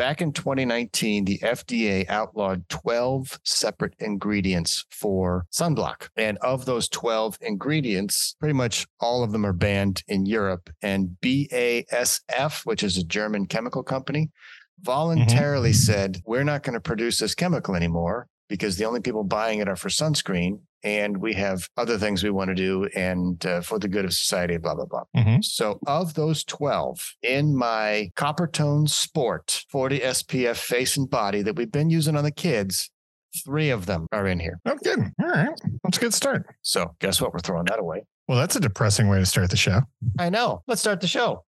back in 2019, the FDA outlawed 12 separate ingredients for sunblock. And of those 12 ingredients, pretty much all of them are banned in Europe. And BASF, which is a German chemical company, voluntarily mm-hmm. said, We're not going to produce this chemical anymore because the only people buying it are for sunscreen and we have other things we want to do and uh, for the good of society blah blah blah. Mm-hmm. so of those 12 in my Coppertone sport 40 spf face and body that we've been using on the kids three of them are in here. Oh good. All right. That's a good start. So guess what? We're throwing that away. Well that's a depressing way to start the show. I know. Let's start the show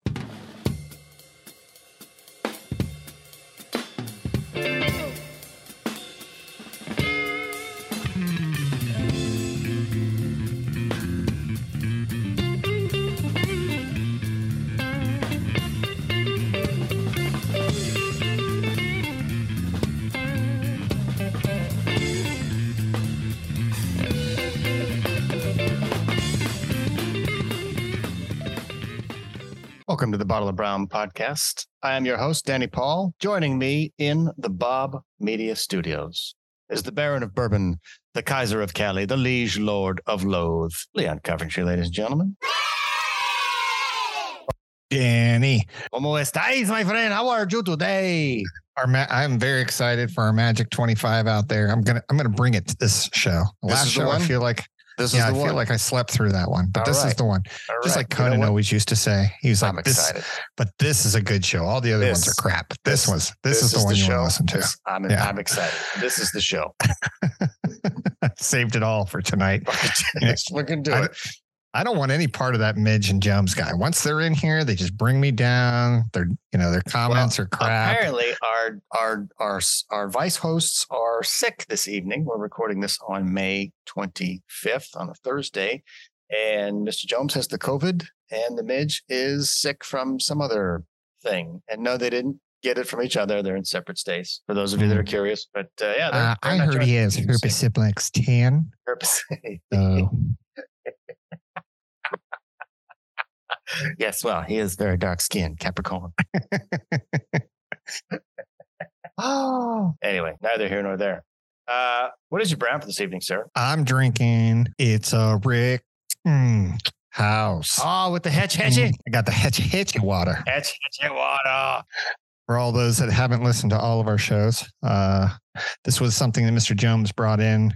Welcome to the Bottle of Brown podcast. I am your host, Danny Paul. Joining me in the Bob Media Studios is the Baron of Bourbon, the Kaiser of Cali, the Liege Lord of Loathe, Leon Coventry, ladies and gentlemen. Danny. ¿Cómo estáis, my friend? How are you today? Ma- I'm very excited for our Magic 25 out there. I'm gonna I'm gonna bring it to this show. This Last show, I feel like this yeah, is the I one. feel like I slept through that one, but All this right. is the one. All Just right. like Conan you know always used to say, he was like, I'm "This, excited. but this is a good show. All the other this, ones are crap. This, this was this, this is, is, the one you show. want to listen to." I'm, yeah. I'm excited. This is the show. Saved it all for tonight. we can do I, it. I don't want any part of that Mij and Jones guy. Once they're in here, they just bring me down. Their, you know, their comments well, are crap. Apparently, our our our our vice hosts are sick this evening. We're recording this on May 25th on a Thursday, and Mr. Jones has the COVID, and the Mij is sick from some other thing. And no, they didn't get it from each other. They're in separate states. For those of you that are mm. curious, but uh, yeah, they're, uh, they're I heard he has herpes simplex tan. Herpes. Oh. Yes, well, he is very dark skinned, Capricorn. oh, anyway, neither here nor there. Uh, what is your brand for this evening, sir? I'm drinking. It's a Rick mm, House. Oh, with the Hetch Hetchy? I got the Hetch Hetchy water. Hetch Hetchy water. For all those that haven't listened to all of our shows, uh, this was something that Mr. Jones brought in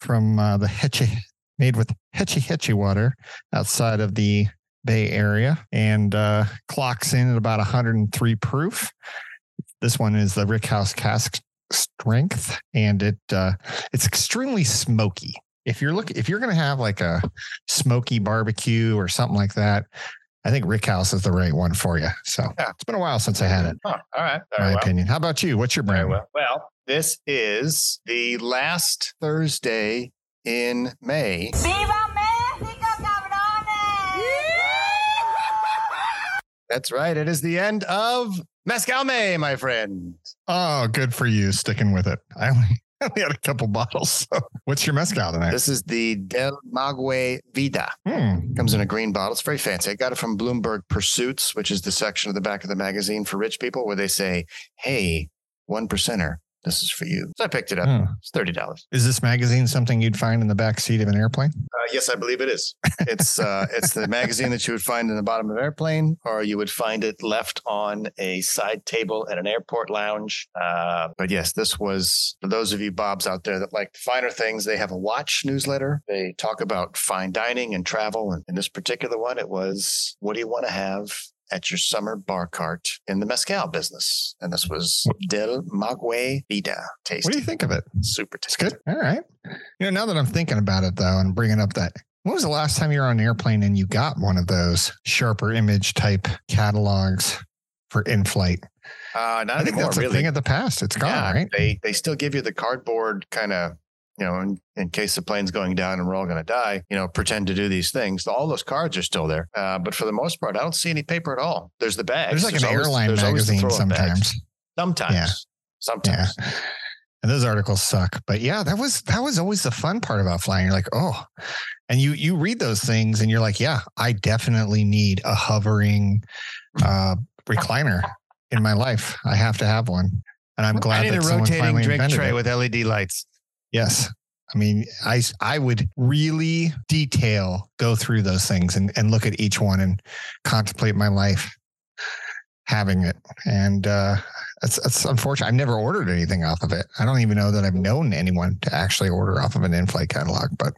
from uh, the Hetchy, made with Hetchy Hetchy water outside of the Bay Area and uh, clocks in at about 103 proof. This one is the Rickhouse cask strength, and it uh, it's extremely smoky. If you're looking, if you're going to have like a smoky barbecue or something like that, I think Rickhouse is the right one for you. So yeah. it's been a while since I had it. Oh, all right, my well. opinion. How about you? What's your brand? Well. well, this is the last Thursday in May. Viva That's right. It is the end of Mezcal May, my friend. Oh, good for you sticking with it. I only, I only had a couple bottles. So. What's your mezcal tonight? This is the Del Maguey Vida. Hmm. Comes in a green bottle. It's very fancy. I got it from Bloomberg Pursuits, which is the section of the back of the magazine for rich people where they say, hey, one percenter this is for you. So I picked it up. Oh. It's thirty dollars. Is this magazine something you'd find in the back seat of an airplane? Uh, yes, I believe it is. It's uh, it's the magazine that you would find in the bottom of an airplane, or you would find it left on a side table at an airport lounge. Uh, but yes, this was for those of you Bobs out there that like finer things. They have a watch newsletter. They talk about fine dining and travel, and in this particular one, it was what do you want to have at your summer bar cart in the mezcal business. And this was Del Maguey Vida. Tasty. What do you think of it? Super tasty. It's good. All right. You know, now that I'm thinking about it though, and bringing up that when was the last time you were on an airplane and you got one of those sharper image type catalogs for in flight? Uh, not I think anymore, that's really. a thing of the past. It's gone, yeah, right? They they still give you the cardboard kind of you know, in, in case the plane's going down and we're all going to die, you know, pretend to do these things. All those cards are still there. Uh, but for the most part, I don't see any paper at all. There's the bags. There's like there's an always, airline magazine sometimes. Sometimes. Yeah. Sometimes. Yeah. And those articles suck. But yeah, that was that was always the fun part about flying. You're like, oh, and you you read those things and you're like, yeah, I definitely need a hovering uh, recliner in my life. I have to have one, and I'm glad I need that a someone rotating finally drink tray it. with LED lights. Yes. I mean, I I would really detail go through those things and, and look at each one and contemplate my life having it. And uh it's it's unfortunate. I've never ordered anything off of it. I don't even know that I've known anyone to actually order off of an in-flight catalog, but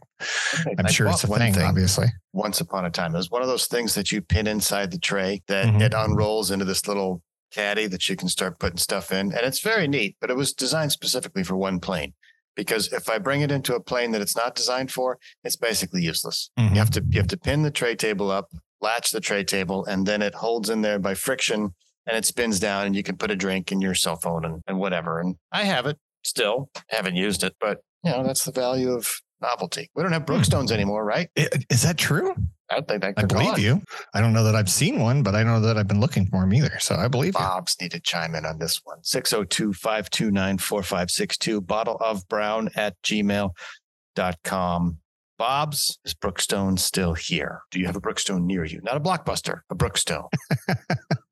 I'm I sure it's a thing, thing obviously. Once upon a time, it was one of those things that you pin inside the tray that Mhm. it unrolls into this little caddy that you can start putting stuff in, and it's very neat. But it was designed specifically for one plane. Because if I bring it into a plane that it's not designed for, it's basically useless. Mhm. You have to you have to pin the tray table up, latch the tray table, and then it holds in there by friction and it spins down and you can put a drink in your cell phone and, and whatever. And I have it still, haven't used it, but you know, that's the value of novelty. We don't have Brookstones anymore, right? Is that true? I don't think that I could believe you. I don't know that I've seen one, but I don't know that I've been looking for them either. So I believe you. Bob's need to chime in on this one. 602 529 4562, bottle of brown at gmail.com. Bob's, is Brookstone still here? Do you have a Brookstone near you? Not a blockbuster, a Brookstone.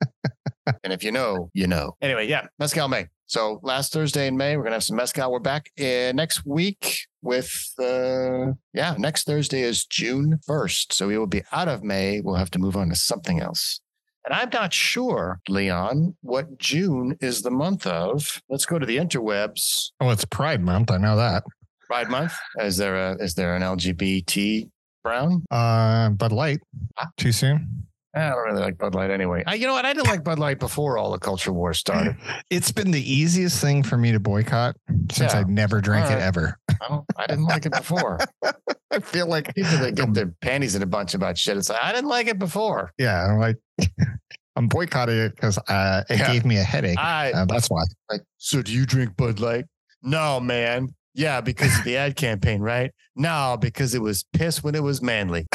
and if you know, you know. Anyway, yeah, Mezcal May. So last Thursday in May, we're going to have some Mezcal. We're back uh, next week with, uh, yeah, next Thursday is June 1st. So we will be out of May. We'll have to move on to something else. And I'm not sure, Leon, what June is the month of. Let's go to the interwebs. Oh, it's Pride Month. I know that. Pride Month. Is there a is there an LGBT brown? Uh, Bud Light. Too soon. I don't really like Bud Light anyway. I, you know what? I didn't like Bud Light before all the culture wars started. It's been the easiest thing for me to boycott since Yeah. I never drank All it ever. I, don't, I didn't like it before. I feel like, People that get their panties in a bunch about shit. It's like I didn't like it before. yeah, I'm like I'm boycotting it because uh, it Yeah. gave me a headache. I Uh, that's why. like. So do you drink Bud Light? No, man. Yeah, because of the ad campaign, right? No, because it was piss when it was manly.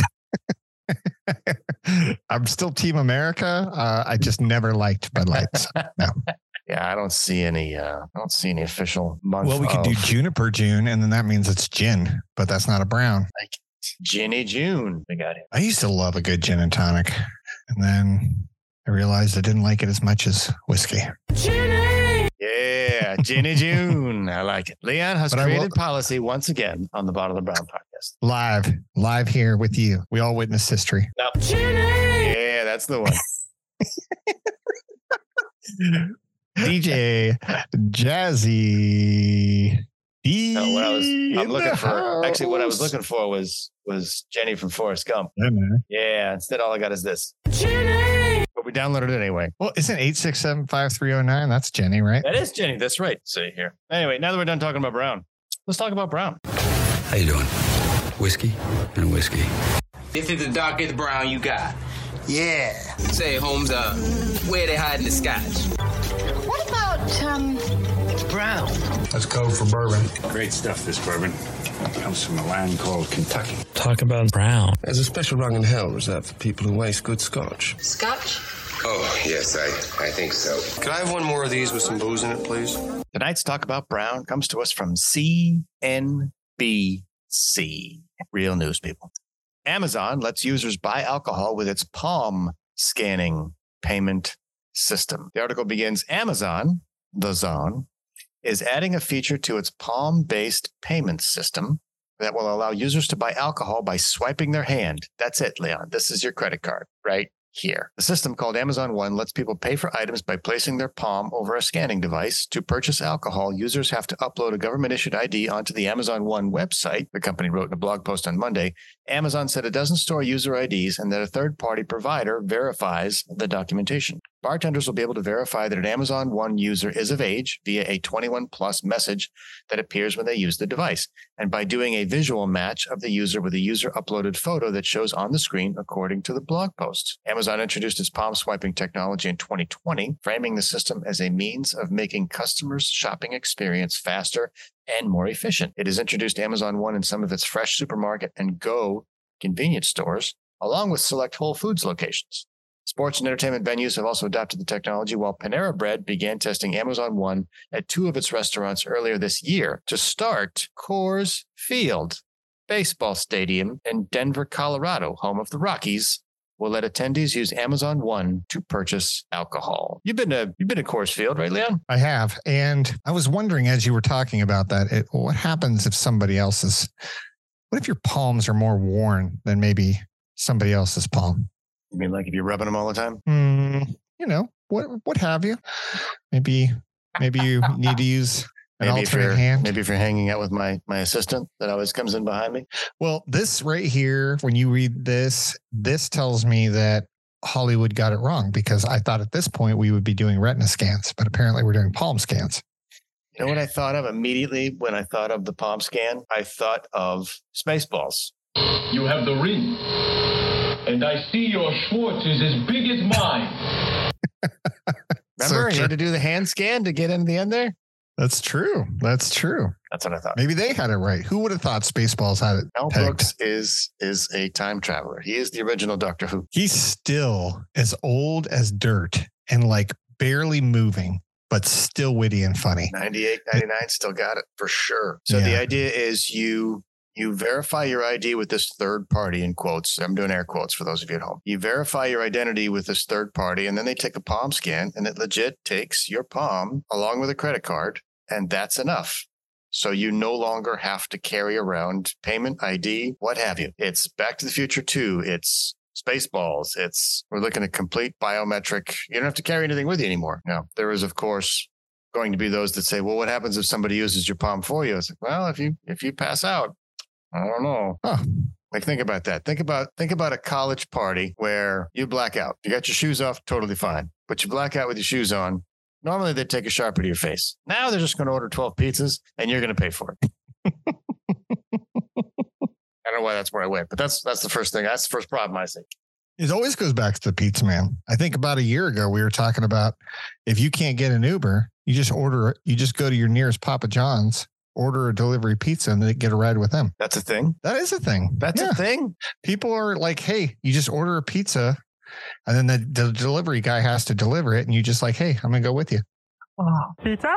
I'm still Team America. Uh, I just never liked Bud Lights. Yeah, I don't see any. uh I don't see any official month. well, we could do Juniper June, and then that means it's gin, but that's not a brown. Ginny June. We got it. I used to love a good gin and tonic, and then I realized I didn't like it as much as whiskey. Ginny. Yeah, Ginny June. I like it. Leon has But I will- created policy once again on the Bottle of Brown podcast. Live, live here with you. We all witness history. Yeah, that's the one. DJ Jazzy. D. No, what I was I'm looking the for. Actually, what I was looking for was was Jenny from Forrest Gump. Yeah, man. Yeah. Instead, all I got is this. But we downloaded it anyway. Well, isn't eight six seven five three zero nine? That's Jenny, right? That is Jenny. That's right. See here. Anyway, now that we're done talking about Brown, let's talk about Brown. How you doing? Whiskey and whiskey. This is the darkest brown you got. Yeah. Say, Holmes, uh, where they hiding the scotch? What about, um, Brown. That's code for bourbon. Great stuff, this bourbon. Comes from a land called Kentucky. Talk about Brown. There's a special rung in hell reserved for people who waste good scotch. scotch? Oh, yes, I, I think so. Could I have one more of these with some booze in it, please? Tonight's talk about Brown comes to us from CNBC. Real news, people. Amazon lets users buy alcohol with its palm scanning payment system. The article begins Amazon, the zone, is adding a feature to its palm based payment system that will allow users to buy alcohol by swiping their hand. That's it, Leon. This is your credit card right here. The system called Amazon One lets people pay for items by placing their palm over a scanning device. To purchase alcohol, users have to upload a government issued ID onto the Amazon One website, the company wrote in a blog post on Monday. Amazon said it doesn't store user IDs and that a third party provider verifies the documentation. Bartenders will be able to verify that an Amazon One user is of age via a 21 plus message that appears when they use the device, and by doing a visual match of the user with a user uploaded photo that shows on the screen, according to the blog post. Amazon introduced its palm swiping technology in 2020, framing the system as a means of making customers' shopping experience faster and more efficient. It has introduced Amazon One in some of its fresh supermarket and go convenience stores, along with select Whole Foods locations. Sports and entertainment venues have also adopted the technology, while Panera Bread began testing Amazon One at two of its restaurants earlier this year. To start, Coors Field, baseball stadium in Denver, Colorado, home of the Rockies, will let attendees use Amazon One to purchase alcohol. You've been to you've been to Coors Field, right, Leon? I have. And I was wondering as you were talking about that, it, what happens if somebody else's, what if your palms are more worn than maybe somebody else's palm? You mean like if you're rubbing them all the time? Hmm, you know, what what have you? Maybe maybe you need to use an Maybe if alternate you're hand. maybe if you're hanging out with my my assistant that always comes in behind me. Well, this right here, when you read this, this tells me that Hollywood got it wrong because I thought at this point we would be doing retina scans, but apparently we're doing palm scans. You know what I thought of immediately when I thought of the palm scan? I thought of Spaceballs. You have the ring. And I see your Schwartz is as big as mine. Remember, you true. had to do the hand scan to get into the end there. That's true. That's true. That's what I thought. Maybe they had it right. Who would have thought Spaceballs had it? Mel pegged? Brooks is is a time traveler. He is the original Doctor Who. He's still as old as dirt and like barely moving, but still witty and funny. 98, 99, still got it for sure. So the idea is you you verify your ID with this third party in quotes. I'm doing air quotes for those of you at home. You verify your identity with this third party, and then they take a palm scan, and it legit takes your palm along with a credit card, and that's enough. So you no longer have to carry around payment ID, what have you. It's Back to the Future 2. It's Spaceballs. It's we're looking at complete biometric. You don't have to carry anything with you anymore. Now, there is, of course, going to be those that say, well, what happens if somebody uses your palm for you? It's like, well, if you if you pass out, I don't know. Huh. Like think about that. Think about think about a college party where you black out. You got your shoes off, totally fine. But you black out with your shoes on. Normally they'd take a sharpie to your face. Now they're just going to order 12 pizzas and you're going to pay for it. I don't know why that's where I went, but that's that's the first thing. That's the first problem I see. It always goes back to the pizza man. I think about a year ago we were talking about if you can't get an Uber, you just order you just go to your nearest Papa John's, order a delivery pizza and then get a ride with them. That's a thing. That is a thing. That's Yeah. a thing. People are like, hey, you just order a pizza and then the, the delivery guy has to deliver it and you just like, hey, I'm gonna go with you. Pizza.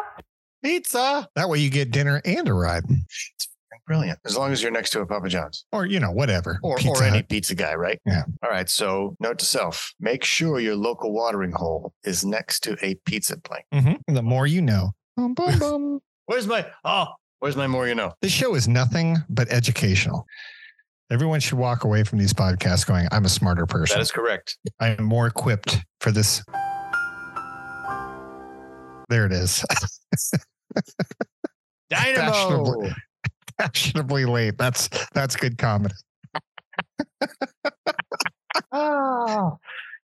Pizza. That way you get dinner and a ride. It's brilliant. As long as you're next to a Papa John's. Or, you know, whatever. or, Pizza or any pizza guy, right? Yeah. All right. So, note to self make sure your local watering hole is next to a pizza place. Mhm. The more you know. Boom, boom, boom. Where's my, oh, where's my more you know? This show is nothing but educational. Everyone should walk away from these podcasts going, I'm a smarter person. That is correct. I am more equipped for this. There it is. Dynamo. Fashionable. Fashionably late. That's that's good comedy. Ah.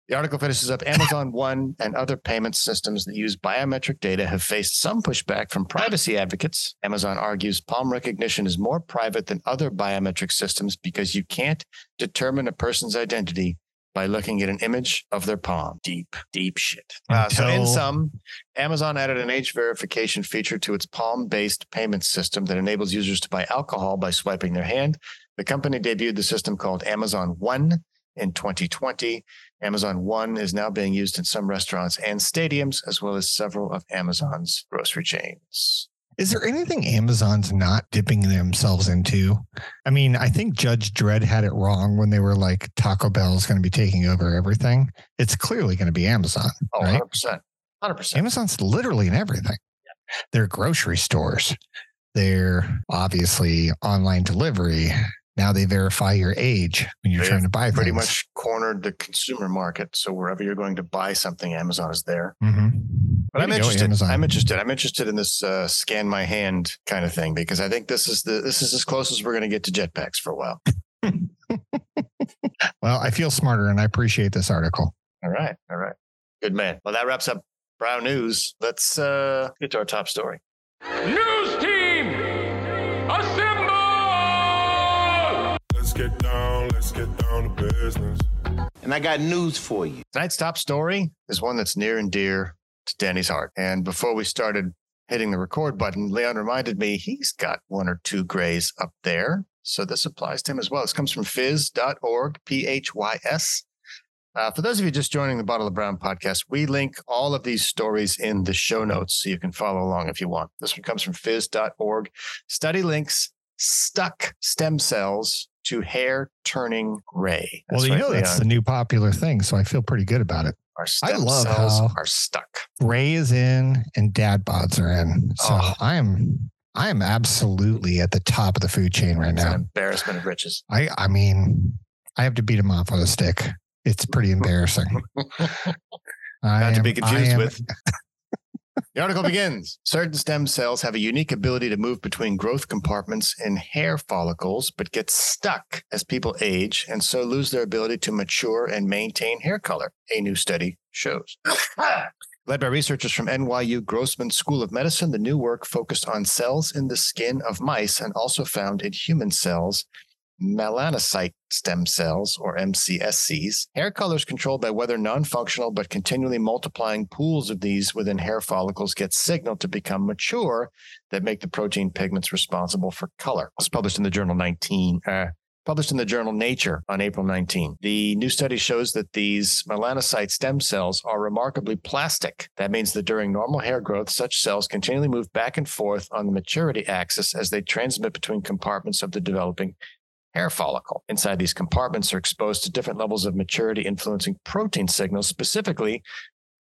The article finishes up Amazon One and other payment systems that use biometric data have faced some pushback from privacy advocates. Amazon argues palm recognition is more private than other biometric systems because you can't determine a person's identity by looking at an image of their palm. Deep, deep shit. Uh, so, in Until- sum, Amazon added an age verification feature to its palm based payment system that enables users to buy alcohol by swiping their hand. The company debuted the system called Amazon One in 2020. Amazon One is now being used in some restaurants and stadiums, as well as several of Amazon's grocery chains. Is there anything Amazon's not dipping themselves into? I mean, I think Judge Dredd had it wrong when they were like Taco Bell is going to be taking over everything. It's clearly going to be Amazon, Oh, right? 100%. 100%. Amazon's literally in everything. They're grocery stores. They're obviously online delivery. Now they verify your age when you're They've trying to buy Pretty things. much cornered the consumer market. So wherever you're going to buy something, Amazon is there. Mhm. But I'm to go, interested. Amazon. I'm interested. I'm interested in this uh, scan my hand kind of thing because I think this is the this is as close as we're going to get to jetpacks for a while. Well, I feel smarter and I appreciate this article. All right. All right. Good man. Well, that wraps up Brown News. Let's uh, get to our top story. News get down, let's get down to business. And I got news for you. Tonight's top story is one that's near and dear to Danny's heart. And before we started hitting the record button, Leon reminded me he's got one or two grays up there. So this applies to him as well. This comes from phys.org, P H Y S. Uh, for those of you just joining the Bottle of Brown podcast, we link all of these stories in the show notes so you can follow along if you want. This one comes from phys.org. Study links stuck stem cells to hair turning gray. well, you know that's the new popular thing, so I feel pretty good about it. Our I love cells how- are stuck. Gray is in and dad bods are in. So Oh. I am I am absolutely at the top of the food chain right It's an now. embarrassment of riches. I I mean, I have to beat him off with a stick. It's pretty embarrassing. I Not to am- be I confused am- with. The article begins. Certain stem cells have a unique ability to move between growth compartments in hair follicles, but get stuck as people age and so lose their ability to mature and maintain hair color, a new study shows. Led by researchers from NYU Grossman School of Medicine, the new work focused on cells in the skin of mice and also found in human cells melanocyte stem cells, or MCSCs. Hair color is controlled by whether non functional but continually multiplying pools of these within hair follicles get signaled to become mature that make the protein pigments responsible for color. It was published in the journal 19. Uh, Published in the journal Nature on April 19. The new study shows that these melanocyte stem cells are remarkably plastic. That means that during normal hair growth, such cells continually move back and forth on the maturity axis as they transmit between compartments of the developing hair follicle. Inside these compartments are exposed to different levels of maturity influencing protein signals. Specifically,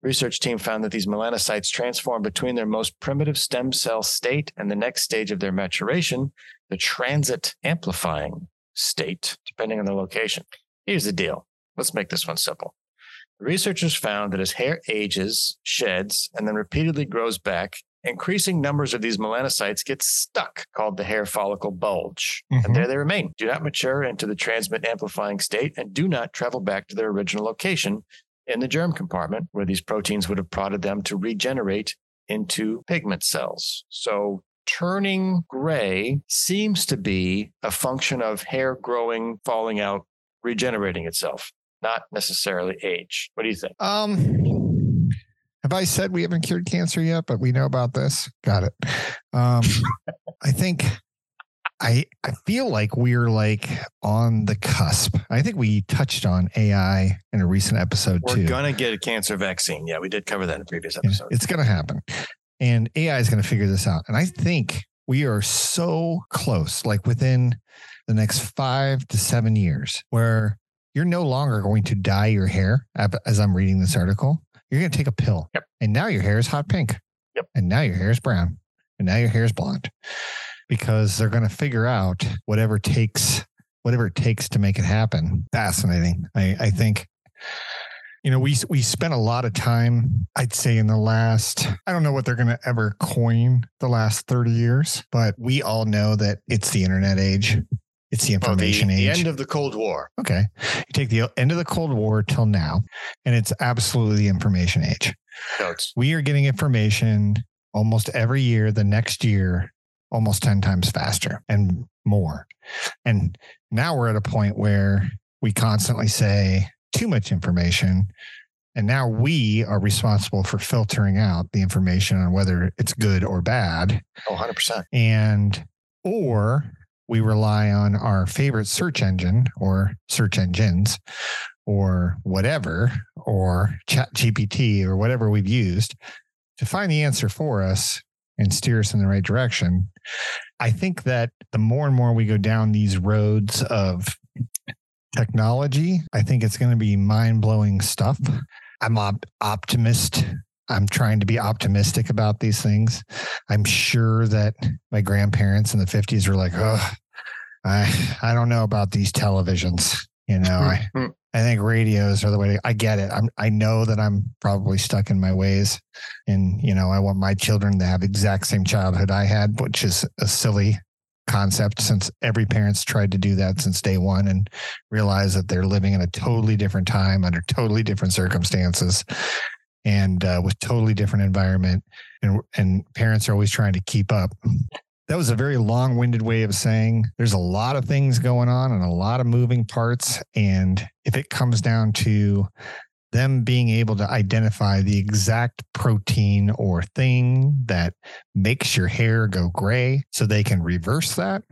research team found that these melanocytes transform between their most primitive stem cell state and the next stage of their maturation, the transit amplifying state, depending on the location. Here's the deal. Let's make this one simple. Researchers found that as hair ages, sheds, and then repeatedly grows back, increasing numbers of these melanocytes get stuck, called the hair follicle bulge. Mhm. And there they remain, do not mature into the transmit amplifying state, and do not travel back to their original location in the germ compartment where these proteins would have prodded them to regenerate into pigment cells. So turning gray seems to be a function of hair growing, falling out, regenerating itself, not necessarily age. What do you think? Um, have I said we haven't cured cancer yet, but we know about this? Got it. Um, I think I I feel like we're like on the cusp. I think we touched on AI in a recent episode We're too. going to get a cancer vaccine. Yeah, we did cover that in a previous episode. It's going to happen. And AI is going to figure this out. And I think we are so close, like within the next five to seven years, where you're no longer going to dye your hair as I'm reading this article. You're going to take a pill. Yep. And now your hair is hot pink. Yep. And now your hair is brown. And now your hair is blonde because they're going to figure out whatever takes whatever it takes to make it happen. Fascinating. I, I think you know we we spent a lot of time i'd say in the last i don't know what they're going to ever coin the last 30 years but we all know that it's the internet age it's the Oh, the, information the age. end of the Cold War. okay. You take the end of the cold war till now and it's absolutely the information age. We are getting information almost every year the next year almost 10 times faster and more. And now we're at a point where we constantly say too much information and now we are responsible for filtering out the information on whether it's good or bad. Oh, 100%. and or we rely on our favorite search engine or search engines or whatever or chat gpt or whatever we've used to find the answer for us and steer us in the right direction. I think that the more and more we go down these roads of technology i think it's going to be mind-blowing stuff. I'm op- optimist i'm trying to be optimistic about these things I'm sure that my grandparents in the 50s were like, oh, I, I don't know about these televisions. You know, I, Mhm. I think radios are the way to, I get it. I'm, I know that I'm probably stuck in my ways and, you know, I want my children to have exact same childhood I had, which is a silly concept since every parent's tried to do that since day one and realize that they're living in a totally different time under totally different circumstances and uh, with totally different environment and and parents are always trying to keep up. That was a very long-winded way of saying there's a lot of things going on and a lot of moving parts and if it comes down to them being able to identify the exact protein or thing that makes your hair go gray so they can reverse that,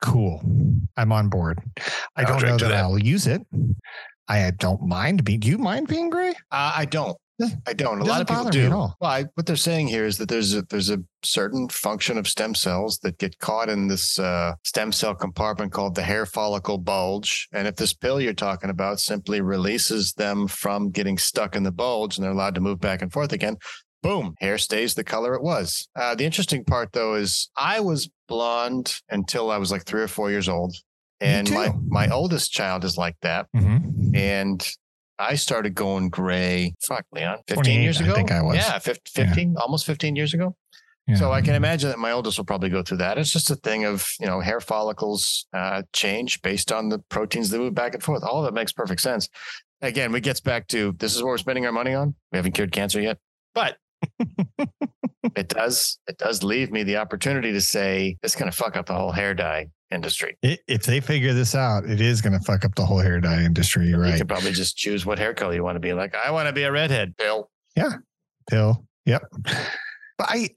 cool. I'm on board. I don't know that, that. I'll use it. I don't mind being. Do you mind being gray? Uh, I don't. I don't. A lot of people do. Well, I, what they're saying here is that there's a there's a certain function of stem cells that get caught in this uh, stem cell compartment called the hair follicle bulge, and if this pill you're talking about simply releases them from getting stuck in the bulge, and they're allowed to move back and forth again. Boom, hair stays the color it was. Uh, the interesting part, though, is I was blonde until I was like three or four years old, and my my oldest child is like that, Mhm. and I started going gray. Fuck, Leon, 15 years ago? I think I was. Yeah, 15, 15 almost 15 years ago. Yeah. So I can imagine that my oldest will probably go through that. It's just a thing of, you know, hair follicles uh, change based on the proteins that move back and forth. All of it makes perfect sense. Again, it gets back to this is what we're spending our money on. We haven't cured cancer yet, but it does it does leave me the opportunity to say it's going to fuck up the whole hair dye industry. I- if they figure this out, it is going to fuck up the whole hair dye industry. You're right. You right. can probably just choose what hair color you want to be. Like, I want to be a redhead. Bill. Pill. Yep. But I,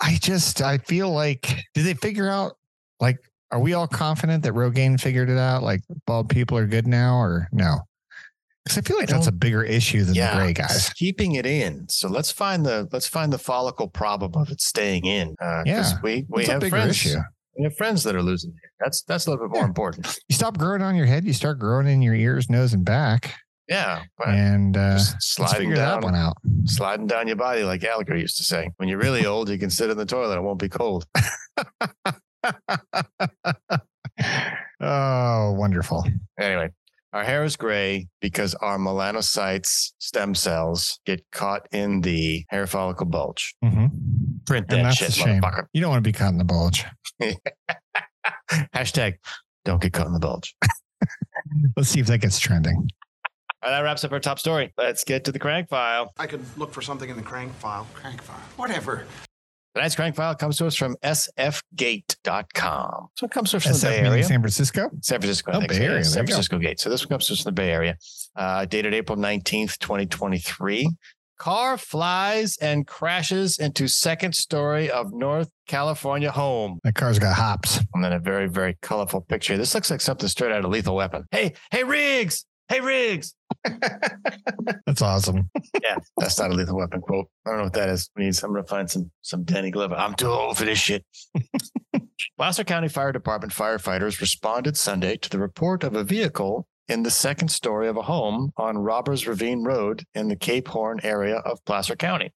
I just, I feel like, did they figure out, like, are we all confident that Rogaine figured it out? Like, bald people are good now or no? Because I feel like that's a bigger issue than the gray guys. it's keeping it in. So let's find the let's find the follicle problem of it staying in. Uh, Yeah, we we have friends. issue. We have friends that are losing hair. That's that's a little bit more Yeah. important. You stop growing on your head, you start growing in your ears, nose, and back, Yeah, and uh, sliding figure that down, one out. sliding down your body like Gallagher used to say. When you're really old, you can sit in the toilet; it won't be cold. oh, wonderful. Anyway, our hair is gray because our melanocytes stem cells get caught in the hair follicle bulge. hmm Print And that that's shit, a shame. motherfucker. You don't want to be caught in the bulge. Hashtag don't get caught in the bulge. Let's see if that gets trending. All right, that wraps up our top story. Let's get to the crank file. I could look for something in the crank file. Crank file. Whatever. Tonight's crank file comes to us from sfgate.com. So it comes to us from the Bay Area. San Francisco. San Francisco. Oh, Bay so, yeah, Area, San you go. Francisco Gate. So this one comes to us from the Bay Area, uh, dated April 19th, 2023. Car flies and crashes into second story of North California home. That car's got hops. And then a very, very colorful picture. This looks like something straight out of Lethal Weapon. Hey, hey, Riggs. Hey, Riggs. That's awesome. Yeah, that's not a Lethal Weapon quote. I don't know what that is. We need, I'm going to find some some Danny Glover. I'm too old for this shit. Placer County Fire Department firefighters responded Sunday to the report of a vehicle in the second story of a home on Robbers Ravine Road in the Cape Horn area of Placer County.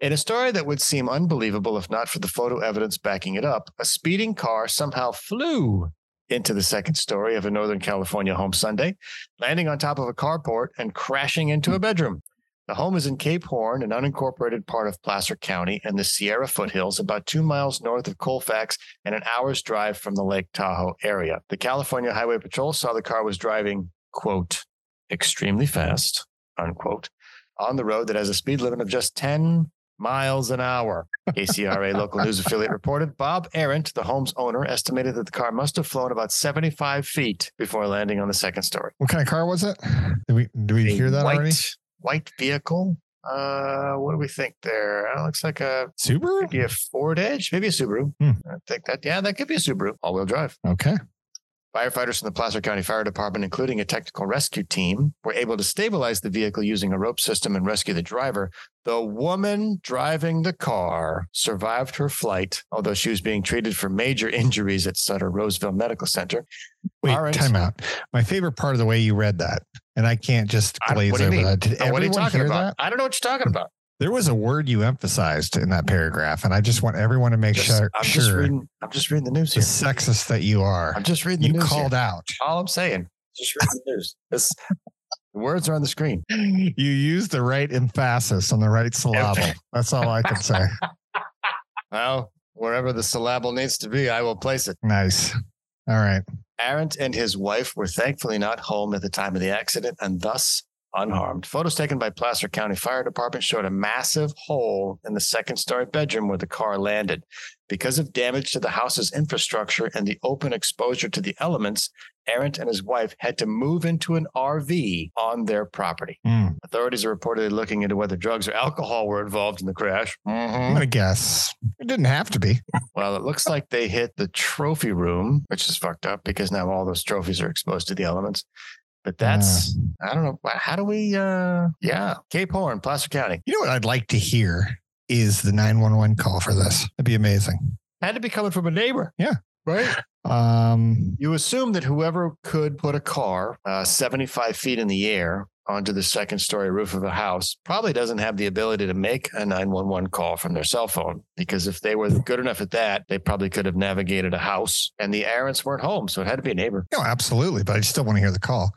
In a story that would seem unbelievable if not for the photo evidence backing it up, a speeding car somehow flew into the second story of a Northern California home Sunday, landing on top of a carport and crashing into a bedroom. The home is in Cape Horn, an unincorporated part of Placer County and the Sierra foothills, about two miles north of Colfax and an hour's drive from the Lake Tahoe area. The California Highway Patrol saw the car was driving, quote, extremely fast, unquote, on the road that has a speed limit of just 10 miles an hour. KCRA local news affiliate reported Bob Arendt, the home's owner, estimated that the car must have flown about 75 feet before landing on the second story. What kind of car was it? Did we did we A hear that white, already? White vehicle. Uh, what do we think there? Uh, looks like a Subaru. maybe a Ford Edge, maybe a Subaru. Hmm. I think that yeah, that could be a Subaru, all-wheel drive. Okay. Firefighters from the Placer County Fire Department, including a technical rescue team, were able to stabilize the vehicle using a rope system and rescue the driver. The woman driving the car survived her flight, although she was being treated for major injuries at Sutter Roseville Medical Center. Wait, Arendt- time out. My favorite part of the way you read that, and I can't just glaze what do you over that. Did uh, what are you everyone talking hear about? that? I don't know what you're talking about. There was a word you emphasized in that paragraph, and I just want everyone to make Just- sure, I'm just sure reading. I'm just reading the news the here. sexist that you are. I'm just reading the news. You news. called here. out. All I'm saying, just read the news. This, the words are on the screen. You use the right emphasis on the right syllable. That's all I can say. Well, wherever the syllable needs to be, I will place it. Nice. All right. Arendt and his wife were thankfully not home at the time of the accident and thus unharmed. Photos taken by Placer County Fire Department showed a massive hole in the second story bedroom where the car landed. Because of damage to the house's infrastructure and the open exposure to the elements, Arendt and his wife had to move into an RV on their property. Hmm. Authorities are reportedly looking into whether drugs or alcohol were involved in the crash. I'm going to guess. It didn't have to be. Well, it looks like they hit the trophy room, which is fucked up because now all those trophies are exposed to the elements. But that's I don't know. How do we? uh Yeah, Cape Horn, Placer County. You know what I'd like to hear is the 911 call for this. That'd be amazing. Had to be coming from a neighbor. Yeah. Right. Um, You assume that whoever could put a car uh, 75 feet in the air onto the second story roof of a house probably doesn't have the ability to make a 911 call from their cell phone. Because if they were good enough at that, they probably could have navigated a house and the Aarons weren't home. So it had to be a neighbor. no, absolutely, but I still want to hear the call.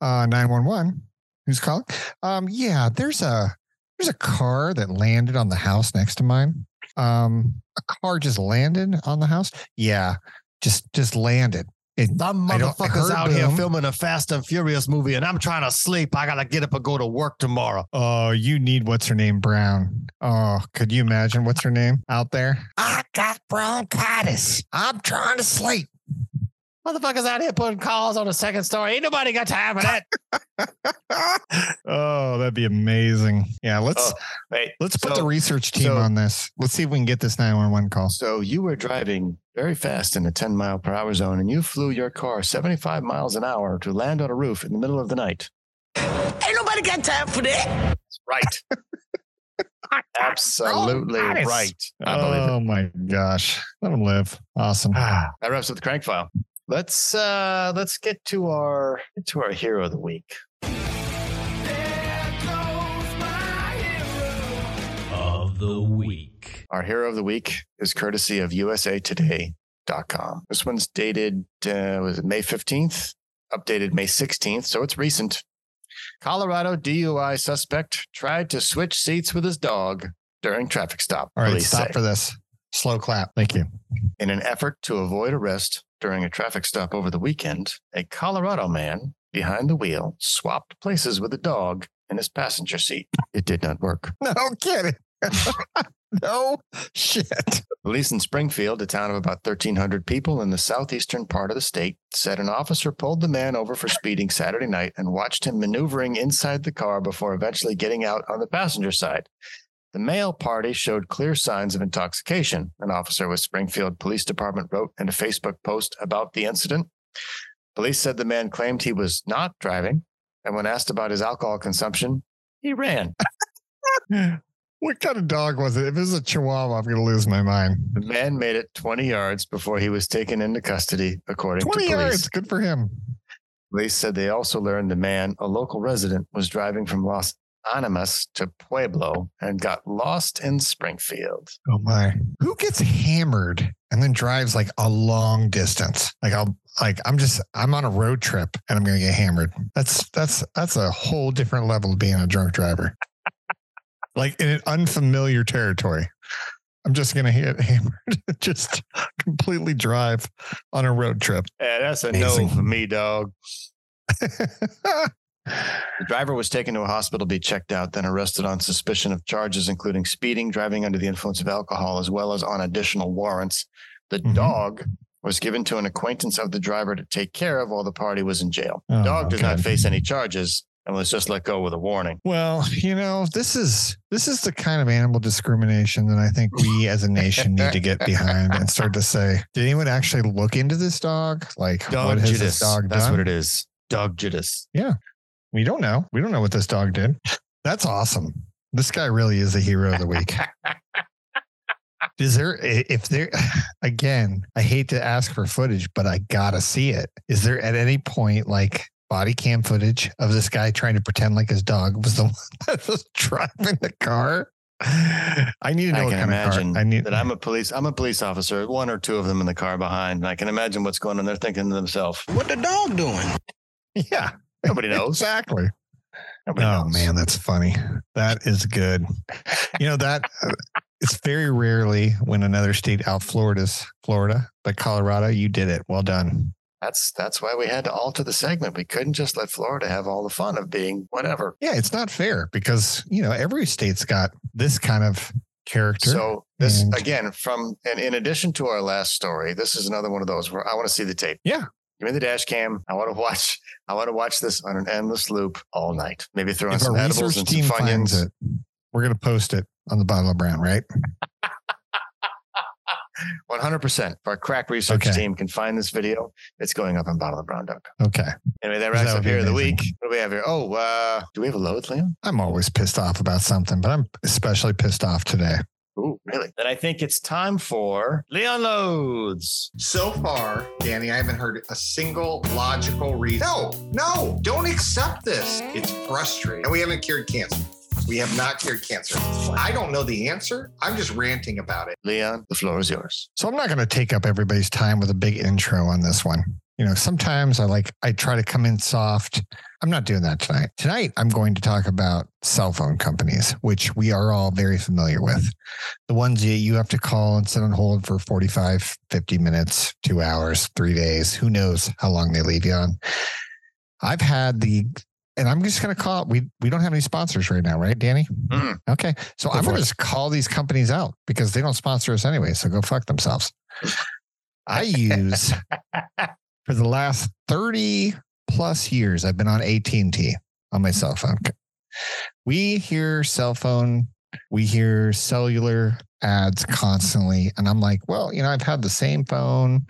Uh, 911. Who's calling? Um, yeah, there's a there's a car that landed on the house next to mine. Um, a car just landed on the house. Yeah, just just landed. It, Some motherfuckers out here filming a Fast and Furious movie, and I'm trying to sleep. I gotta get up and go to work tomorrow. Oh, you need what's her name, Brown. Oh, could you imagine what's her name out there? I got bronchitis. I'm trying to sleep. Motherfuckers out here putting calls on the second story. Ain't nobody got time for that. oh, that'd be amazing. Yeah, let's Oh, wait, let's put so- the research team so- on this. Let's see if we can get this 911 call. So you were driving very fast in a 10 mile per hour zone, and you flew your car 75 miles an hour to land on a roof in the middle of the night. Ain't nobody got time for that. Right. Absolutely Bronchitis. right. I believe it. Oh my gosh. Let him live. Awesome. That wraps up the crank file. Let's uh let's get to our get to our hero of the week. Of the week. Our hero of the week is courtesy of usatoday.com. This one's dated uh, was it May 15th, updated May 16th, so it's recent. Colorado DUI suspect tried to switch seats with his dog during traffic stop. All right, stop say. for this. Slow clap. Thank you. In an effort to avoid arrest during a traffic stop over the weekend, a Colorado man behind the wheel swapped places with a dog in his passenger seat. It did not work. No kidding. no shit. Police in Springfield, a town of about 1,300 people in the southeastern part of the state, said an officer pulled the man over for speeding Saturday night and watched him maneuvering inside the car before eventually getting out on the passenger side. The male party showed clear signs of intoxication, an officer with Springfield Police Department wrote in a Facebook post about the incident. Police said the man claimed he was not driving, and when asked about his alcohol consumption, he ran. What kind of dog was it? If it was a chihuahua, I'm going to lose my mind. The man made it 20 yards before he was taken into custody, according 20 to police. yards. Good for him. Police said they also learned the man, a local resident, was driving from Los Animas to Pueblo and got lost in Springfield. Oh my. Who gets hammered and then drives like a long distance? Like I'll like I'm just I'm on a road trip and I'm gonna get hammered. That's that's that's a whole different level of being a drunk driver. like in an unfamiliar territory. I'm just gonna hit hammered. just completely drive on a road trip. Yeah, that's a Amazing. no for me, dog. The driver was taken to a hospital to be checked out, then arrested on suspicion of charges including speeding, driving under the influence of alcohol, as well as on additional warrants. The Mhm. dog was given to an acquaintance of the driver to take care of while the party was in jail. The Oh, dog does not face any charges and was just let go with a warning. Well, you know, this is this is the kind of animal discrimination that I think we as a nation need to get behind and start to say, did anyone actually look into this dog? Like Dog what has Judas. this dog That's done? what it is. Dog Judas. We don't know. We don't know what this dog did. That's awesome. This guy really is the hero of the week. Is there, if there, again, I hate to ask for footage, but I gotta see it. Is there at any point like body cam footage of this guy trying to pretend like his dog was the one that was driving the car? I need to know I what can kind imagine of car. I need that I'm a police. I'm a police officer. One or two of them in the car behind. And I can imagine what's going on. They're thinking to themselves, What the dog doing? yeah, nobody knows. exactly. Nobody oh knows. man, that's funny. That is good. You know that uh, it's very rarely when another state out Florida's Florida, but Colorado, you did it. Well done. That's that's why we had to alter the segment. We couldn't just let Florida have all the fun of being whatever. Yeah, it's not fair because you know every state's got this kind of character. So this And- again from and in addition to our last story, this is another one of those where I want to see the tape. Yeah. Give me the dash cam. I want to watch. I want to watch this on an endless loop all night. Maybe throw in if some edibles and some funyuns. it, we're gonna post it on the bottle of brown, right? One hundred percent. If our crack research Okay. team can find this video, it's going up on bottleofbrown.com. Okay. Anyway, that That wraps would up here of the week. What do we have here? Oh, uh, do we have a load, Liam? I'm always pissed off about something, but I'm especially pissed off today. Ooh, really? Then I think it's time for Leon loads. So far, Danny, I haven't heard a single logical reason. No, no, don't accept this. It's frustrating. And we haven't cured cancer. We have not cured cancer. I don't know the answer. I'm just ranting about it. Leon, the floor is yours. So I'm not going to take up everybody's time with a big intro on this one. You know, sometimes I like, I try to come in soft. I'm not doing that tonight. Tonight, I'm going to talk about cell phone companies, which we are all very familiar with. The ones that you have to call and sit on hold for 45, 50 minutes, two hours, three days. Who knows how long they leave you on? I've had the, and I'm just going to call it, we, we don't have any sponsors right now, right, Danny? Mm-mm. Okay. So Go I'm going to just call these companies out because they don't sponsor us anyway. So go fuck themselves. I use for the last 30 plus years, I've been on AT&T on my cell phone. We hear cell phone, we hear cellular ads constantly. And I'm like, well, you know, I've had the same phone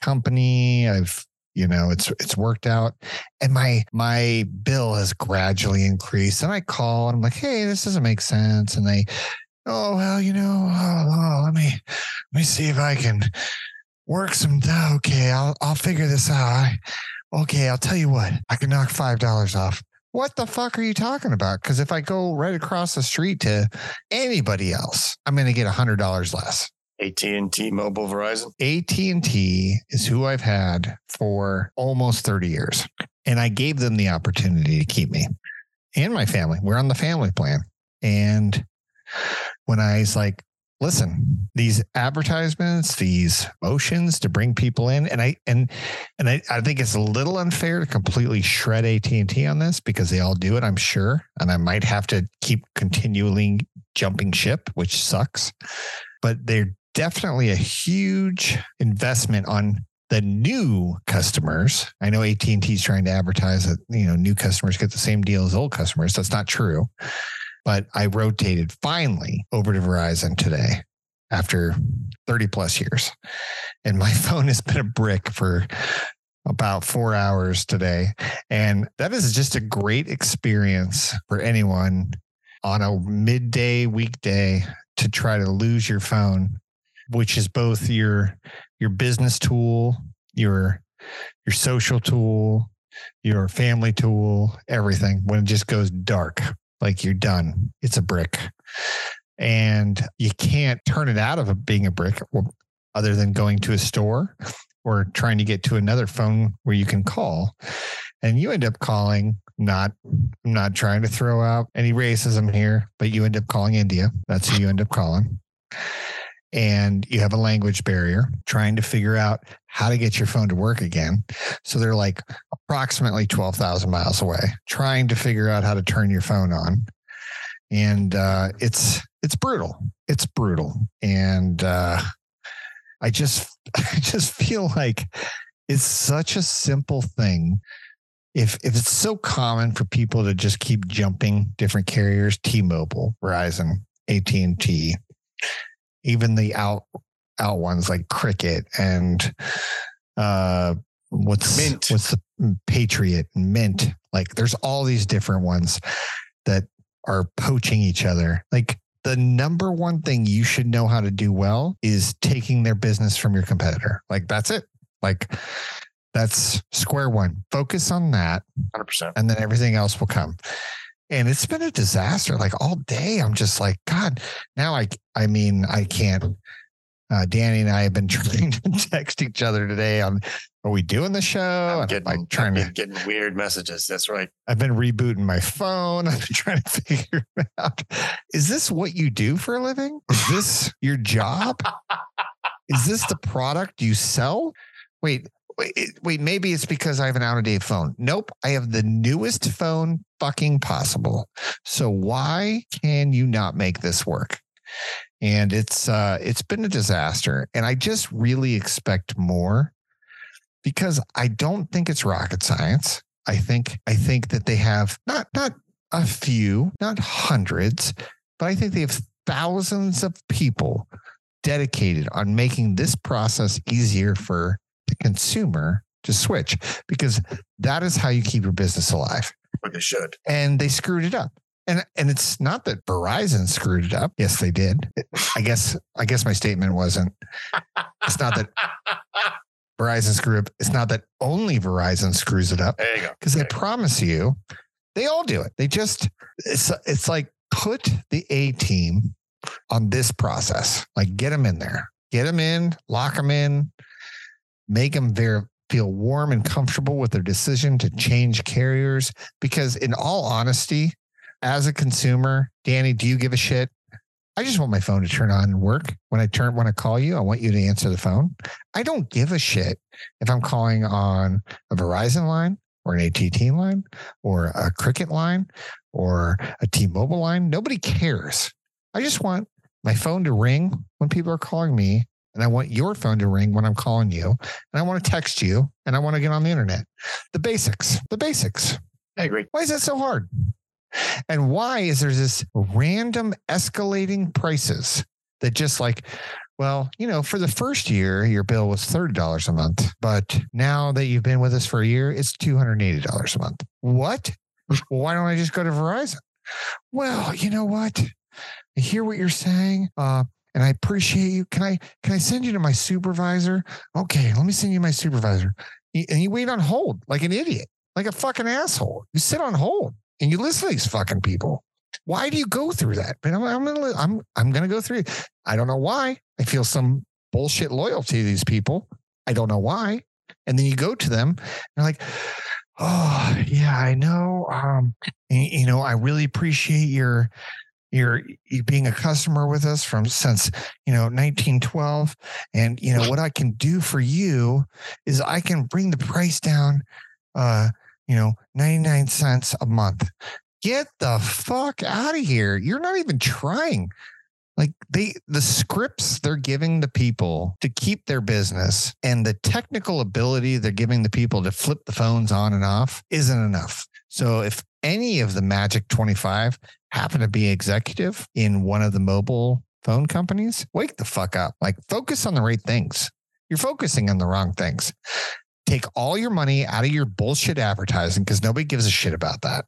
company. I've, you know, it's it's worked out. And my my bill has gradually increased. And I call and I'm like, hey, this doesn't make sense. And they, oh well, you know, oh, oh, let me let me see if I can work some dough. okay i'll i'll figure this out I, okay i'll tell you what i can knock five dollars off what the fuck are you talking about because if i go right across the street to anybody else i'm going to get a hundred dollars less AT&T, Mobile, Verizon. AT&T is who I've had for almost 30 years and I gave them the opportunity to keep me and my family. We're on the family plan. And when I was like, listen, these advertisements, these motions to bring people in, and I and and I, I think it's a little unfair to completely shred AT&T on this because they all do it, I'm sure. And I might have to keep continually jumping ship, which sucks. But they're definitely a huge investment on the new customers. I know AT&T is trying to advertise that, you know, new customers get the same deal as old customers. That's not true. But I rotated finally over to Verizon today after 30 plus years. And my phone has been a brick for about four hours today. And that is just a great experience for anyone on a midday weekday to try to lose your phone, which is both your your business tool, your your social tool, your family tool, everything. When it just goes dark, like you're done. It's a brick. And you can't turn it out of being a brick other than going to a store or trying to get to another phone where you can call. And you end up calling not I'm not trying to throw out any racism here, but you end up calling India. That's who you end up calling. And you have a language barrier trying to figure out how to get your phone to work again. So they're like approximately 12,000 miles away, trying to figure out how to turn your phone on. And uh, it's it's brutal. It's brutal. And uh, I just I just feel like it's such a simple thing if if it's so common for people to just keep jumping different carriers, T-Mobile, Verizon, AT&T, even the out out ones like Cricket and uh what's Mint. what's the mm, Patriot Mint. Like there's all these different ones that are poaching each other. Like the number one thing you should know how to do well is taking their business from your competitor. Like that's it. Like that's square one. Focus on that, 100%. and then everything else will come. And it's been a disaster. Like all day, I'm just like, God. Now I, I mean, I can't. Uh, Danny and I have been trying to text each other today on, are we doing the show? I'm getting, like trying I'm to. getting weird messages. That's right. I've been rebooting my phone. I've been trying to figure out: is this what you do for a living? Is this your job? is this the product you sell? Wait, wait, wait. Maybe it's because I have an out of date phone. Nope, I have the newest phone fucking possible. So why can you not make this work? And it's uh, it's been a disaster, and I just really expect more because I don't think it's rocket science. I think I think that they have not not a few, not hundreds, but I think they have thousands of people dedicated on making this process easier for the consumer to switch because that is how you keep your business alive. But they should. And they screwed it up. And and it's not that Verizon screwed it up. Yes, they did. I guess I guess my statement wasn't. It's not that Verizon screwed up. It's not that only Verizon screws it up. There you go. Because I promise you, they all do it. They just it's it's like put the A team on this process. Like get them in there, get them in, lock them in, make them very feel warm and comfortable with their decision to change carriers. Because in all honesty, as a consumer, Danny, do you give a shit? I just want my phone to turn on and work. When I turn when I call you, I want you to answer the phone. I don't give a shit if I'm calling on a Verizon line or an AT&T line or a Cricket line or a T-Mobile line. Nobody cares. I just want my phone to ring when people are calling me and I want your phone to ring when I'm calling you and I want to text you and I want to get on the internet. The basics, the basics. I agree. Why is that so hard? And why is there this random escalating prices that just like, well, you know, for the first year, your bill was $30 a month, but now that you've been with us for a year, it's $280 a month. What? well, why don't I just go to Verizon? Well, you know what? I hear what you're saying. Uh, and I appreciate you. Can I can I send you to my supervisor? Okay, let me send you my supervisor. And you wait on hold like an idiot, like a fucking asshole. You sit on hold and you listen to these fucking people. Why do you go through that? But I'm I'm gonna I'm I'm gonna go through. I don't know why. I feel some bullshit loyalty to these people. I don't know why. And then you go to them and like, oh yeah, I know. Um, you know, I really appreciate your your you being a customer with us from since you know 1912 and you know what i can do for you is i can bring the price down uh you know 99 cents a month. Get the fuck out of here. You're not even trying. Like they the scripts they're giving the people to keep their business and the technical ability they're giving the people to flip the phones on and off isn't enough. So if any of the magic 25 happen to be executive in one of the mobile phone companies wake the fuck up like focus on the right things you're focusing on the wrong things take all your money out of your bullshit advertising because nobody gives a shit about that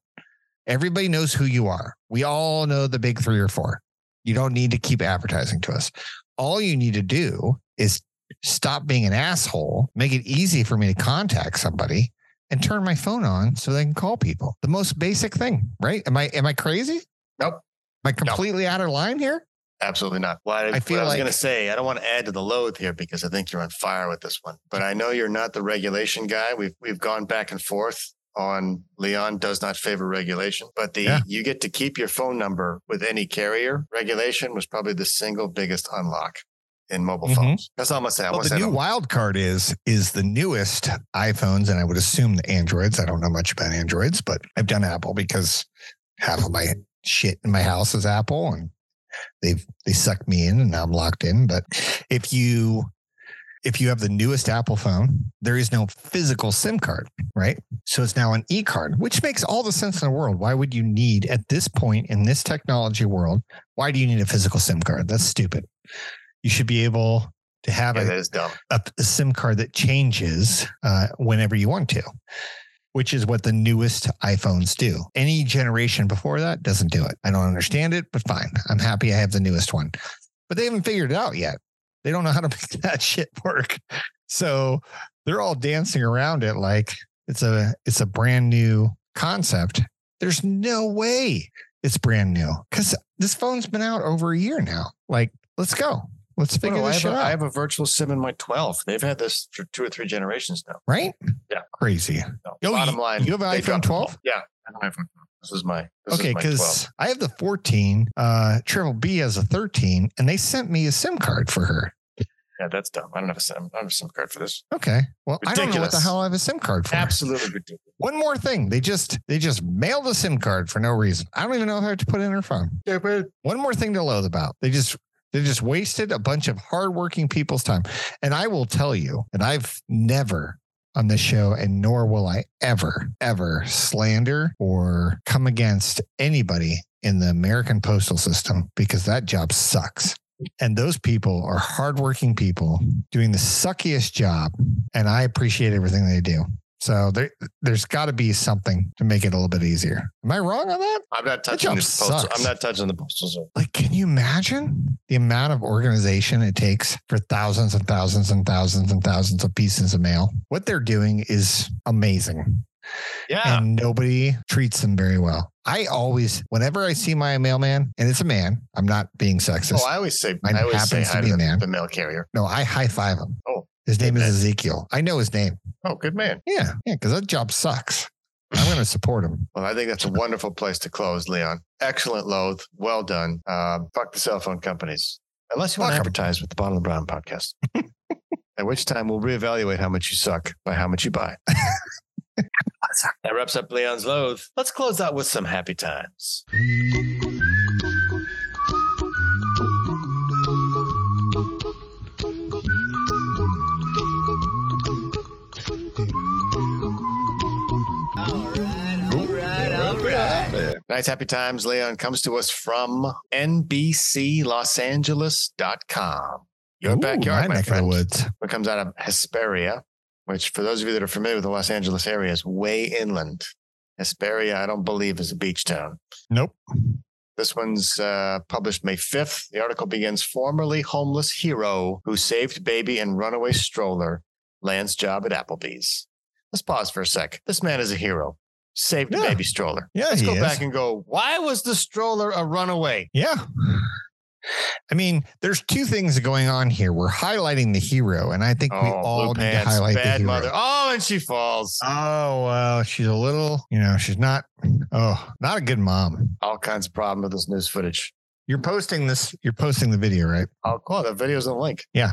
everybody knows who you are we all know the big three or four you don't need to keep advertising to us. All you need to do is stop being an asshole, make it easy for me to contact somebody and turn my phone on so they can call people. The most basic thing, right? Am I am I crazy? Nope. Am I completely nope. out of line here? Absolutely not. Well, I, I feel I was like, going to say, I don't want to add to the load here because I think you're on fire with this one. But I know you're not the regulation guy. We've we've gone back and forth on Leon does not favor regulation, but the yeah. you get to keep your phone number with any carrier. Regulation was probably the single biggest unlock in mobile mm-hmm. phones. That's all I'm gonna say. Well, the new wild card is is the newest iPhones, and I would assume the Androids. I don't know much about Androids, but I've done Apple because half of my shit in my house is Apple, and they've they sucked me in, and now I'm locked in. But if you if you have the newest Apple phone, there is no physical SIM card, right? So it's now an e card, which makes all the sense in the world. Why would you need, at this point in this technology world, why do you need a physical SIM card? That's stupid. You should be able to have yeah, a, that is dumb. A, a SIM card that changes uh, whenever you want to, which is what the newest iPhones do. Any generation before that doesn't do it. I don't understand it, but fine. I'm happy I have the newest one. But they haven't figured it out yet. They don't know how to make that shit work. So they're all dancing around it like it's a it's a brand new concept. There's no way it's brand new because this phone's been out over a year now. Like, let's go. Let's figure this I shit a, out. I have a virtual sim in my 12. They've had this for two or three generations now. Right? Yeah. Crazy. No, Yo, bottom you, line. You have an iPhone 12? Yeah. I have iPhone 12. This is my this okay because I have the 14. Uh, Triple B has a 13, and they sent me a SIM card for her. Yeah, that's dumb. I don't have a SIM. I don't have a SIM card for this. Okay. Well, I don't know what the hell I have a SIM card for. Absolutely ridiculous. One more thing. They just they just mailed a SIM card for no reason. I don't even know how to put in her phone. Stupid. One more thing to loathe about. They just they just wasted a bunch of hardworking people's time. And I will tell you, and I've never on this show, and nor will I ever, ever slander or come against anybody in the American postal system because that job sucks. And those people are hardworking people doing the suckiest job. And I appreciate everything they do. So there, there's got to be something to make it a little bit easier. Am I wrong on that? I'm not touching the postal. sucks. I'm not touching the postal service. Like, can you imagine the amount of organization it takes for thousands and thousands and thousands and thousands of pieces of mail? What they're doing is amazing. Yeah. And nobody treats them very well. I always, whenever I see my mailman, and it's a man, I'm not being sexist. oh, I always say. Mine I always say happens to hi be to a the, man. the mail carrier. no, I high five him. Oh, His name is man. Ezekiel. I know his name. Oh, good man. Yeah. Yeah. Cause that job sucks. I'm going to support him. Well, I think that's a wonderful place to close, Leon. Excellent loath. Well done. Um, fuck the cell phone companies. Unless you want to Fuck 'em. advertise with the Bottle of Brown podcast. At which time we'll reevaluate how much you suck by how much you buy. that wraps up Leon's loath. Let's close out with some happy times. Nice happy times, Leon, comes to us from NBCLosAngeles.com. Your Ooh, backyard, my friend. woods. It comes out of Hesperia, which, for those of you that are familiar with the Los Angeles area, is way inland. Hesperia, I don't believe, is a beach town. Nope. This one's uh, published May 5th. The article begins Formerly homeless hero who saved baby and runaway stroller lands job at Applebee's. Let's pause for a sec. This man is a hero. Saved a baby stroller. Yeah, Let's go is. back and go, why was the stroller a runaway? Yeah. I mean, there's two things going on here. We're highlighting the hero, and I think we Oh, all blue need to pants, highlight the hero. mother. Oh, and she falls. Oh well, she's a little, you know, she's not. Oh, not a good mom. All kinds of problem with this news footage. You're posting this. You're posting the video, right? Oh, cool. The video's on the link. Yeah.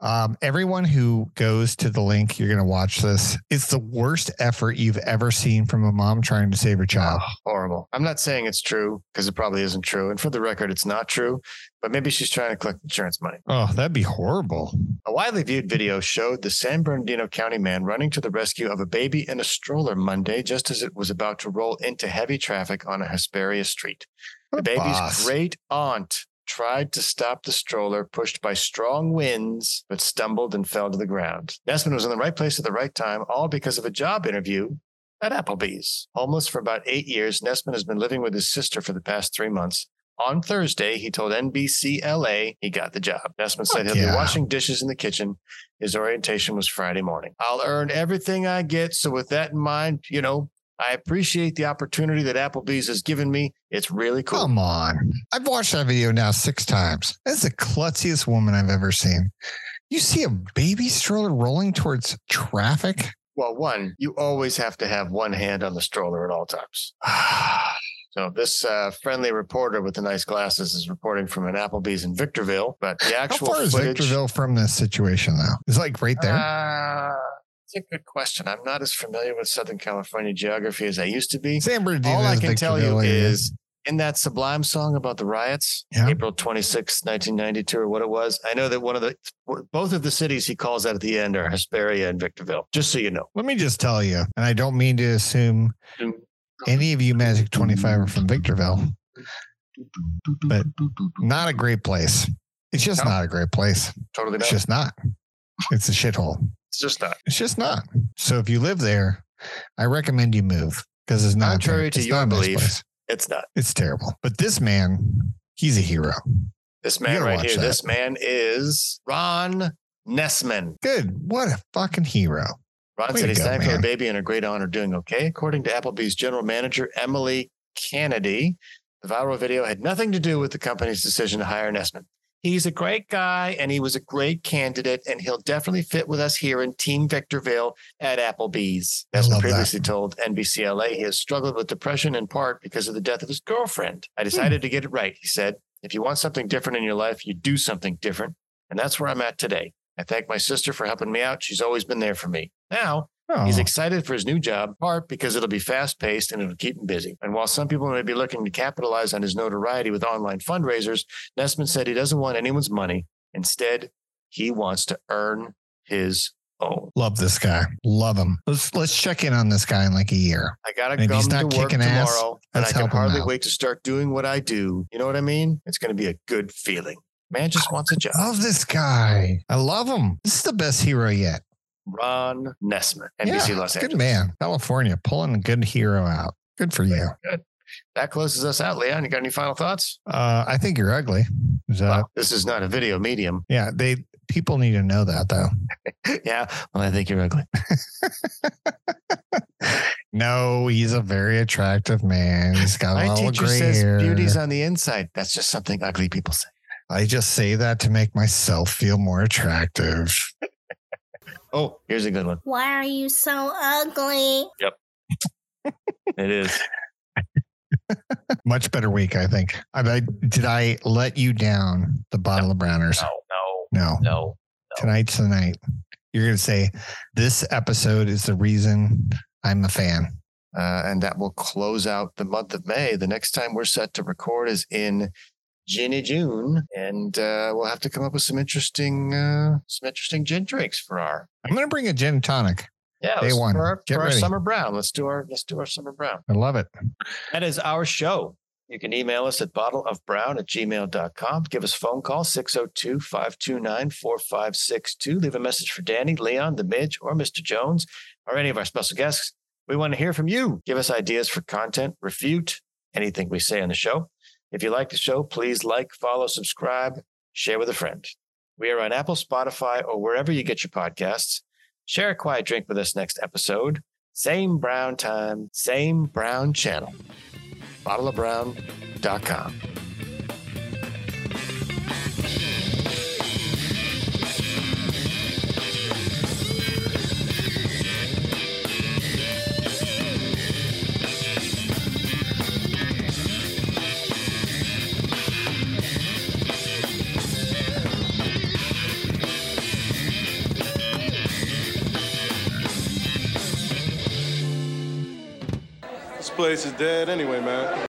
Um, everyone who goes to the link, you're going to watch this. It's the worst effort you've ever seen from a mom trying to save her child. Horrible. I'm not saying it's true because it probably isn't true. And for the record, it's not true, but maybe she's trying to collect insurance money. Oh, that'd be horrible. A widely viewed video showed the San Bernardino County man running to the rescue of a baby in a stroller Monday just as it was about to roll into heavy traffic on a Hesperia street. The baby's boss. great aunt tried to stop the stroller pushed by strong winds, but stumbled and fell to the ground. Nessman was in the right place at the right time, all because of a job interview at Applebee's. Homeless for about eight years, Nessman has been living with his sister for the past three months. On Thursday, he told NBC LA he got the job. Nessman said he'll yeah. be washing dishes in the kitchen. His orientation was Friday morning. I'll earn everything I get. So, with that in mind, you know, I appreciate the opportunity that Applebee's has given me. It's really cool. Come on. I've watched that video now six times. That's the klutziest woman I've ever seen. You see a baby stroller rolling towards traffic? Well, one, you always have to have one hand on the stroller at all times. So this uh, friendly reporter with the nice glasses is reporting from an Applebee's in Victorville, but the actual How far is. Victorville from this situation, though? It's like right there. Uh, it's a good question. I'm not as familiar with Southern California geography as I used to be. San Bernardino. All I can tell you is in that Sublime song about the riots, Yeah. April 26, 1992, or what it was. I know that one of the, both of the cities he calls out at the end are Hesperia and Victorville, just so you know. Let me just tell you, and I don't mean to assume any of you Magic 25 are from Victorville, but not a great place. It's just No. not a great place. Totally not. It's just not. It's a shithole. It's just not. It's just not. So if you live there, I recommend you move because it's not Contrary to your not a nice belief. place. It's not. It's terrible. But this man, he's a hero. This man right here, that. this man is Ron Nessman. Good. What a fucking hero. Ron Way said he's thankful the baby and a great honor doing okay. According to Applebee's general manager, Emily Kennedy, the viral video had nothing to do with the company's decision to hire Nessman. He's a great guy and he was a great candidate, and he'll definitely fit with us here in Team Victorville at Applebee's. I Nessman love that. previously told NBCLA he has struggled with depression in part because of the death of his girlfriend. Hmm. I decided to get it right, he said. If you want something different in your life, you do something different. And that's where I'm at today. I thank my sister for helping me out. She's always been there for me. Now, He's Oh, excited for his new job, part because it'll be fast paced and it'll keep him busy. And while some people may be looking to capitalize on his notoriety with online fundraisers, Nessman said he doesn't want anyone's money. Instead, he wants to earn his own. love this guy. Love him. Let's let's check in on this guy in like a year. I got And to if come he's to not work kicking ass, tomorrow, and I can hardly wait to start doing what I do. You know what I mean? It's going to be a good feeling. Man just wants a job. Love this guy. I love him. This is the best hero yet. Ron Nessman, NBC Yeah, Los Angeles. good man. California pulling a good hero out. Good for you. Good. That closes us out, Leon. You got any final thoughts? Uh, I think you're ugly. Is that? Well, this is not a video medium. Yeah, they people need to know that though. yeah. Well, I think you're ugly. No, he's a very attractive man. He's got a My lot of teacher gray says hair. beauty's on the inside. That's just something ugly people say. I just say that to make myself feel more attractive. Oh, here's a good one. Why are you so ugly? Yep. it is. Much better week, I think. I, I did I let you down the bottle of browners? No, No. no, no. Tonight's the night. You're gonna say this episode is the reason I'm a fan. Uh, and that will close out the month of May. The next time we're set to record is in Ginny June, and uh, we'll have to come up with some interesting, uh, some interesting gin drinks for our I'm gonna bring a gin and tonic. yeah Day let's- one. for our, for our summer brown. Let's do our let's do our summer brown. I love it. That is our show. You can email us at bottleofbrown at gmail.com. Give us a phone call, 602 529 4562. Leave a message for Danny, Leon, the Mij, or Mr. Jones, or any of our special guests. We want to hear from you. Give us ideas for content, refute anything we say on the show. If you like the show, please like, follow, subscribe, share with a friend. We are on Apple, Spotify, or wherever you get your podcasts. Share a quiet drink with us next episode. Same brown time, same brown channel bottleofbrown.com. place is dead anyway, man.